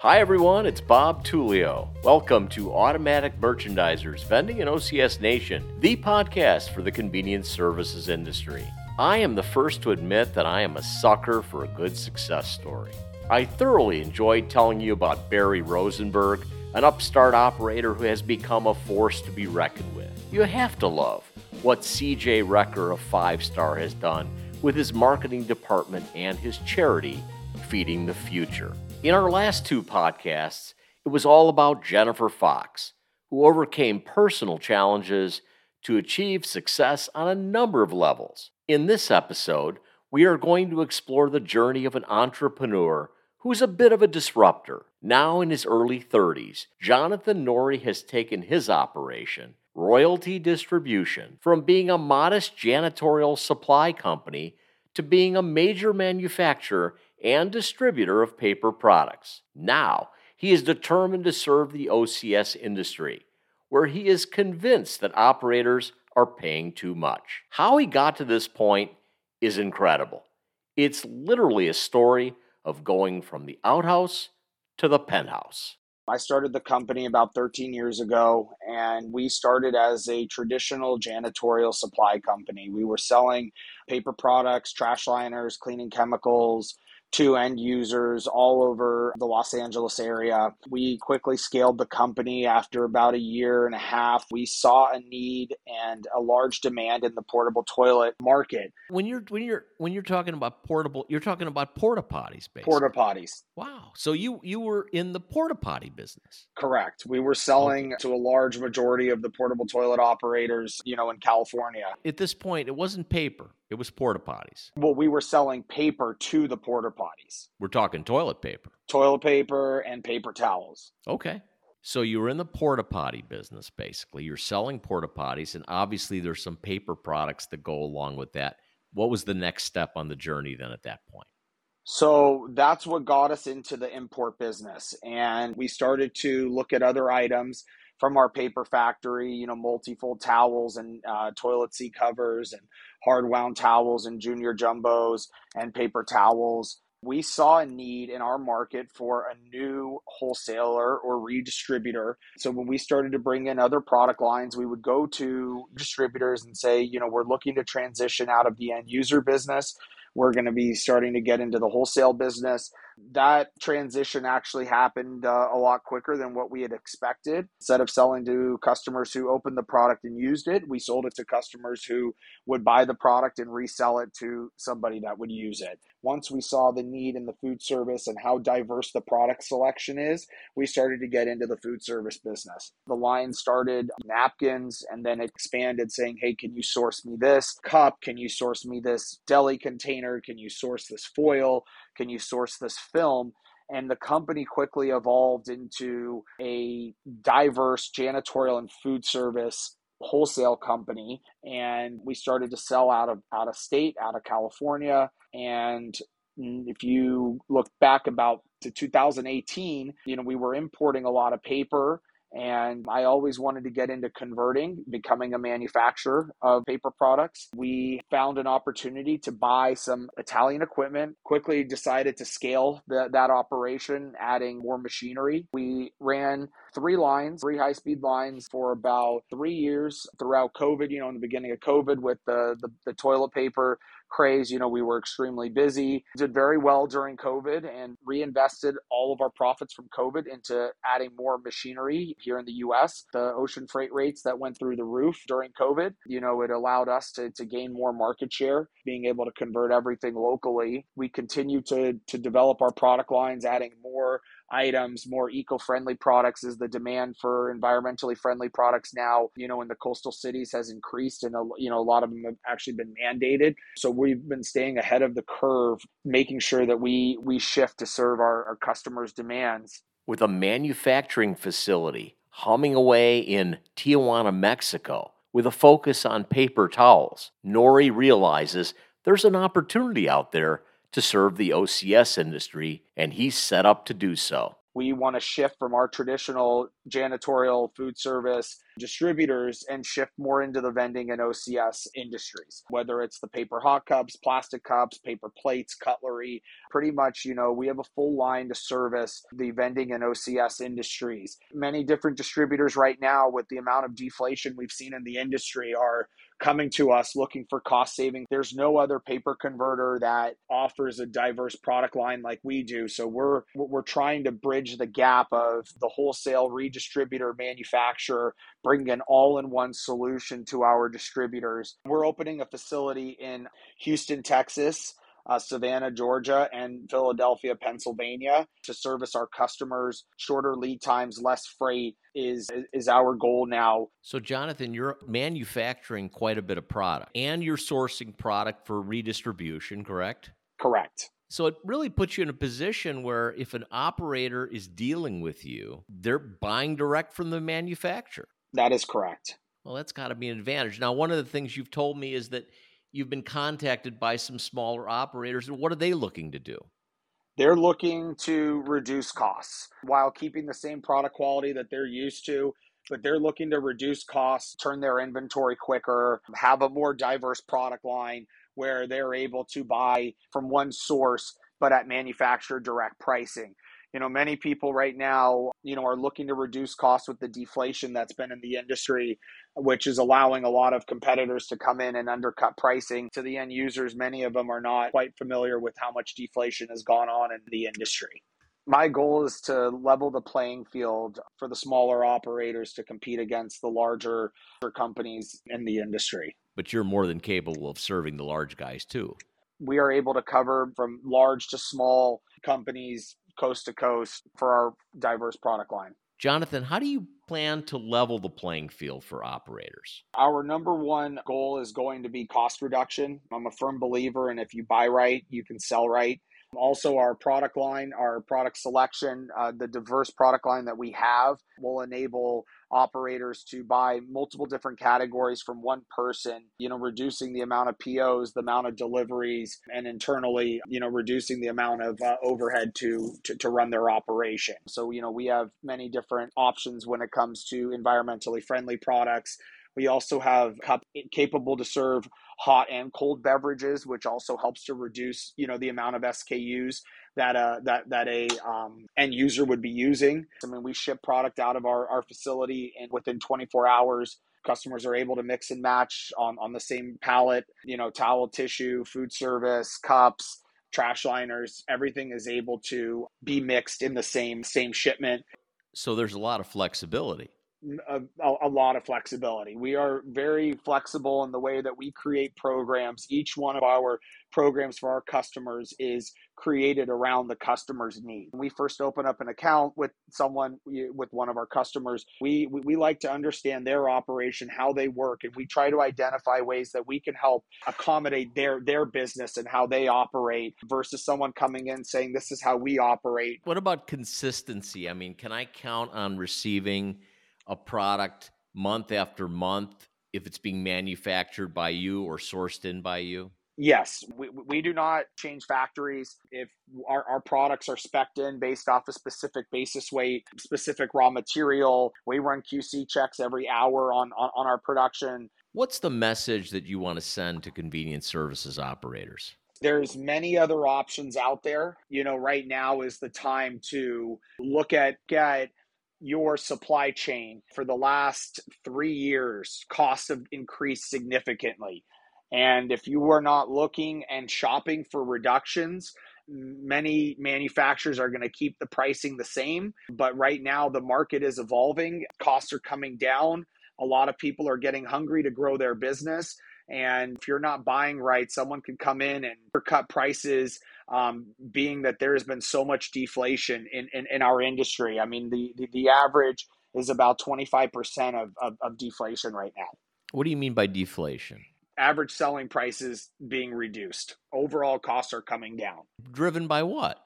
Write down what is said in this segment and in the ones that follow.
Hi, everyone, it's Bob Tullio. Welcome to Automatic Merchandisers Vending in OCS Nation, the podcast for the convenience services industry. I am the first to admit that I am a sucker for a good success story. I thoroughly enjoyed telling you about Barry Rosenberg, an upstart operator who has become a force to be reckoned with. You have to love what CJ Recker of Five Star has done with his marketing department and his charity, Feeding the Future. In our last two podcasts, it was all about Jennifer Fox, who overcame personal challenges to achieve success on a number of levels. In this episode, we are going to explore the journey of an entrepreneur who's a bit of a disruptor. Now in his early 30s, Jonathan Noori has taken his operation, Royalty Distribution, from being a modest janitorial supply company to being a major manufacturer and distributor of paper products. Now, he is determined to serve the OCS industry, where he is convinced that operators are paying too much. How he got to this point is incredible. It's literally a story of going from the outhouse to the penthouse. I started the company about 13 years ago, and we started as a traditional janitorial supply company. We were selling paper products, trash liners, cleaning chemicals, to end users all over the Los Angeles area. We quickly scaled the company after about a year and a half. We saw a need and a large demand in the portable toilet market. When you're when you're when you're talking about portable, you're talking about porta potties, basically. Porta potties. Wow. So you you were in the porta potty business. Correct. We were selling okay. to a large majority of the portable toilet operators, you know, in California. At this point, it wasn't paper. It was porta potties. Well, we were selling paper to the porta potties. We're talking toilet paper. Toilet paper and paper towels. Okay. So you were in the porta potty business, basically. You're selling porta potties, and obviously there's some paper products that go along with that. What was the next step on the journey then at that point? So that's what got us into the import business. And we started to look at other items from our paper factory, you know, multi-fold towels and uh, toilet seat covers and hard wound towels and junior jumbos and paper towels. We saw a need in our market for a new wholesaler or redistributor. So when we started to bring in other product lines, we would go to distributors and say, you know, we're looking to transition out of the end user business we're going to be starting to get into the wholesale business. That transition actually happened uh, a lot quicker than what we had expected. Instead of selling to customers who opened the product and used it, we sold it to customers who would buy the product and resell it to somebody that would use it. Once we saw the need in the food service and how diverse the product selection is, we started to get into the food service business. The line started napkins and then expanded saying, hey, can you source me this cup? Can you source me this deli container? container? Can you source this foil? Can you source this film? And the company quickly evolved into a diverse janitorial and food service wholesale company and we started to sell out of out of state out of california and if you look back about to 2018 you know we were importing a lot of paper and I always wanted to get into converting, becoming a manufacturer of paper products. We found an opportunity to buy some Italian equipment, quickly decided to scale the, that operation, adding more machinery. We ran three lines, three high speed lines for about three years throughout COVID, you know, in the beginning of COVID with the, the, the toilet paper craze. You know, we were extremely busy, did very well during COVID, and reinvested all of our profits from COVID into adding more machinery here in the US. The ocean freight rates that went through the roof during COVID, you know, it allowed us to, to gain more market share, being able to convert everything locally. We continue to, to develop our product lines, adding more items, more eco-friendly products as the demand for environmentally friendly products now, you know, in the coastal cities has increased and, a, you know, a lot of them have actually been mandated. So we've been staying ahead of the curve, making sure that we, we shift to serve our, our customers' demands. With a manufacturing facility humming away in Tijuana, Mexico, with a focus on paper towels, Noori realizes there's an opportunity out there to serve the OCS industry, and he's set up to do so. we want to shift from our traditional janitorial food service distributors and shift more into the vending and OCS industries, whether it's the paper hot cups, plastic cups, paper plates, cutlery. Pretty much, you know, we have a full line to service the vending and OCS industries. Many different distributors right now, with the amount of deflation we've seen in the industry, are coming to us looking for cost saving. There's no other paper converter that offers a diverse product line like we do. So we're we're trying to bridge the gap of the wholesale redistributor manufacturer bringing an all-in-one solution to our distributors. We're opening a facility in Houston, Texas uh, Savannah, Georgia, and Philadelphia, Pennsylvania to service our customers. Shorter lead times, less freight is is our goal now. So, Jonathan, you're manufacturing quite a bit of product, and you're sourcing product for redistribution, correct? Correct. So it really puts you in a position where if an operator is dealing with you, they're buying direct from the manufacturer. That is correct. Well, that's got to be an advantage. Now, one of the things you've told me is that you've been contacted by some smaller operators. And what are they looking to do? They're looking to reduce costs while keeping the same product quality that they're used to, but they're looking to reduce costs, turn their inventory quicker, have a more diverse product line where they're able to buy from one source but at manufacturer direct pricing you know many people right now you know are looking to reduce costs with the deflation that's been in the industry which is allowing a lot of competitors to come in and undercut pricing. To the end users many of them are not quite familiar with how much deflation has gone on in the industry. My goal is to level the playing field for the smaller operators to compete against the larger companies in the industry. But you're more than capable of serving the large guys too. We are able to cover from large to small companies coast to coast for our diverse product line. Jonathan, how do you plan to level the playing field for operators? Our number one goal is going to be cost reduction. I'm a firm believer in if you buy right, you can sell right. Also, our product line, our product selection, uh, the diverse product line that we have will enable operators to buy multiple different categories from one person, you know, reducing the amount of POs, the amount of deliveries, and internally, you know, reducing the amount of uh, overhead to, to, to run their operation. So, you know, we have many different options when it comes to environmentally friendly products. We also have capable to serve hot and cold beverages, which also helps to reduce, you know, the amount of SKUs that uh, that that a um, end user would be using. I mean, we ship product out of our, our facility, and within 24 hours, customers are able to mix and match on on the same pallet. You know, towel, tissue, food service, cups, trash liners. Everything is able to be mixed in the same same shipment. So there's a lot of flexibility a, a, lot of flexibility. We are very flexible in the way that we create programs. Each one of our programs for our customers is created around the customer's need. When we first open up an account with someone, with one of our customers, we, we, we like to understand their operation, how they work, and we try to identify ways that we can help accommodate their, their business and how they operate versus someone coming in saying, This is how we operate. What about consistency? I mean, can I count on receiving? A product month after month if it's being manufactured by you or sourced in by you? Yes, we, we do not change factories. If our, our products are specced in based off a specific basis weight, specific raw material, we run QC checks every hour on, on, on our production. What's the message that you want to send to convenience services operators? there's many other options out there you know right now is the time to look at get your supply chain for the last three years, costs have increased significantly. And if you are not looking and shopping for reductions, many manufacturers are going to keep the pricing the same. But right now, the market is evolving, costs are coming down. A lot of people are getting hungry to grow their business. And if you're not buying right, someone could come in and cut prices um, being that there has been so much deflation in, in, in our industry. I mean, the, the, the average is about 25% of, of, of deflation right now. What do you mean by deflation? Average selling prices being reduced. Overall costs are coming down. Driven by what?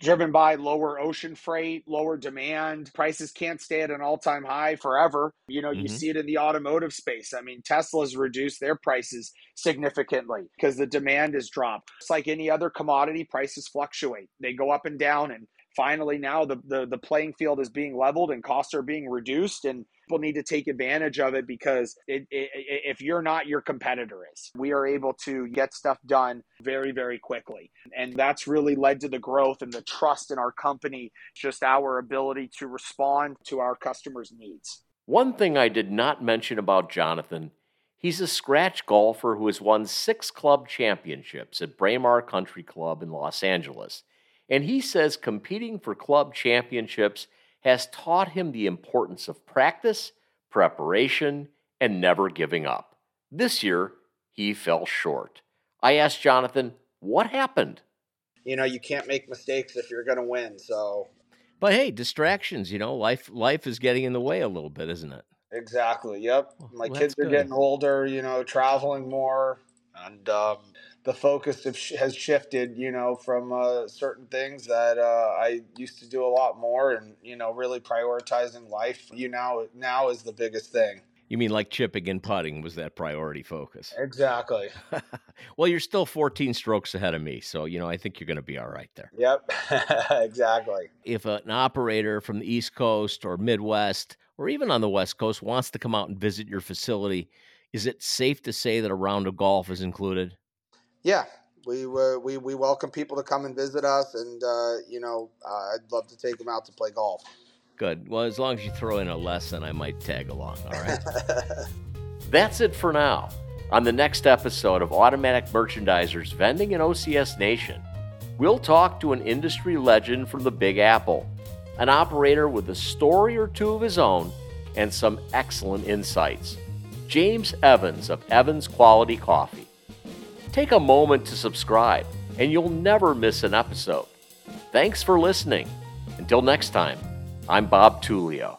Driven by lower ocean freight, lower demand. Prices can't stay at an all time high forever. You know, mm-hmm. you see it in the automotive space. I mean, Tesla's reduced their prices significantly because the demand has dropped. It's like any other commodity, prices fluctuate, they go up and down. And finally now the, the, the playing field is being leveled and costs are being reduced and people need to take advantage of it because it, it, if you're not, your competitor is. We are able to get stuff done very, very quickly. And that's really led to the growth and the trust in our company, just our ability to respond to our customers' needs. One thing I did not mention about Jonathan He's a scratch golfer who has won six club championships at Braemar Country Club in Los Angeles. And he says competing for club championships has taught him the importance of practice, preparation, and never giving up. This year, he fell short. I asked Jonathan, what happened? You know, you can't make mistakes if you're going to win. So, but hey, distractions, you know, life life is getting in the way a little bit, isn't it? Exactly. Yep. My well, kids are good. getting older, you know, traveling more, and um, the focus has shifted, you know, from uh, certain things that uh, I used to do a lot more, and you know, really prioritizing life. You know, now is the biggest thing. You mean like chipping and putting was that priority focus? Exactly. well, you're still 14 strokes ahead of me, so you know I think you're going to be all right there. Yep, exactly. If an operator from the East Coast or Midwest or even on the West Coast wants to come out and visit your facility, is it safe to say that a round of golf is included? Yeah, we uh, we we welcome people to come and visit us, and uh, you know uh, I'd love to take them out to play golf. Good. Well, as long as you throw in a lesson, I might tag along. All right. That's it for now. On the next episode of Automatic Merchandisers Vending in OCS Nation, we'll talk to an industry legend from the Big Apple an operator with a story or two of his own and some excellent insights. James Evans of Evans Quality Coffee. Take a moment to subscribe, and you'll never miss an episode. Thanks for listening. Until next time, I'm Bob Tullio.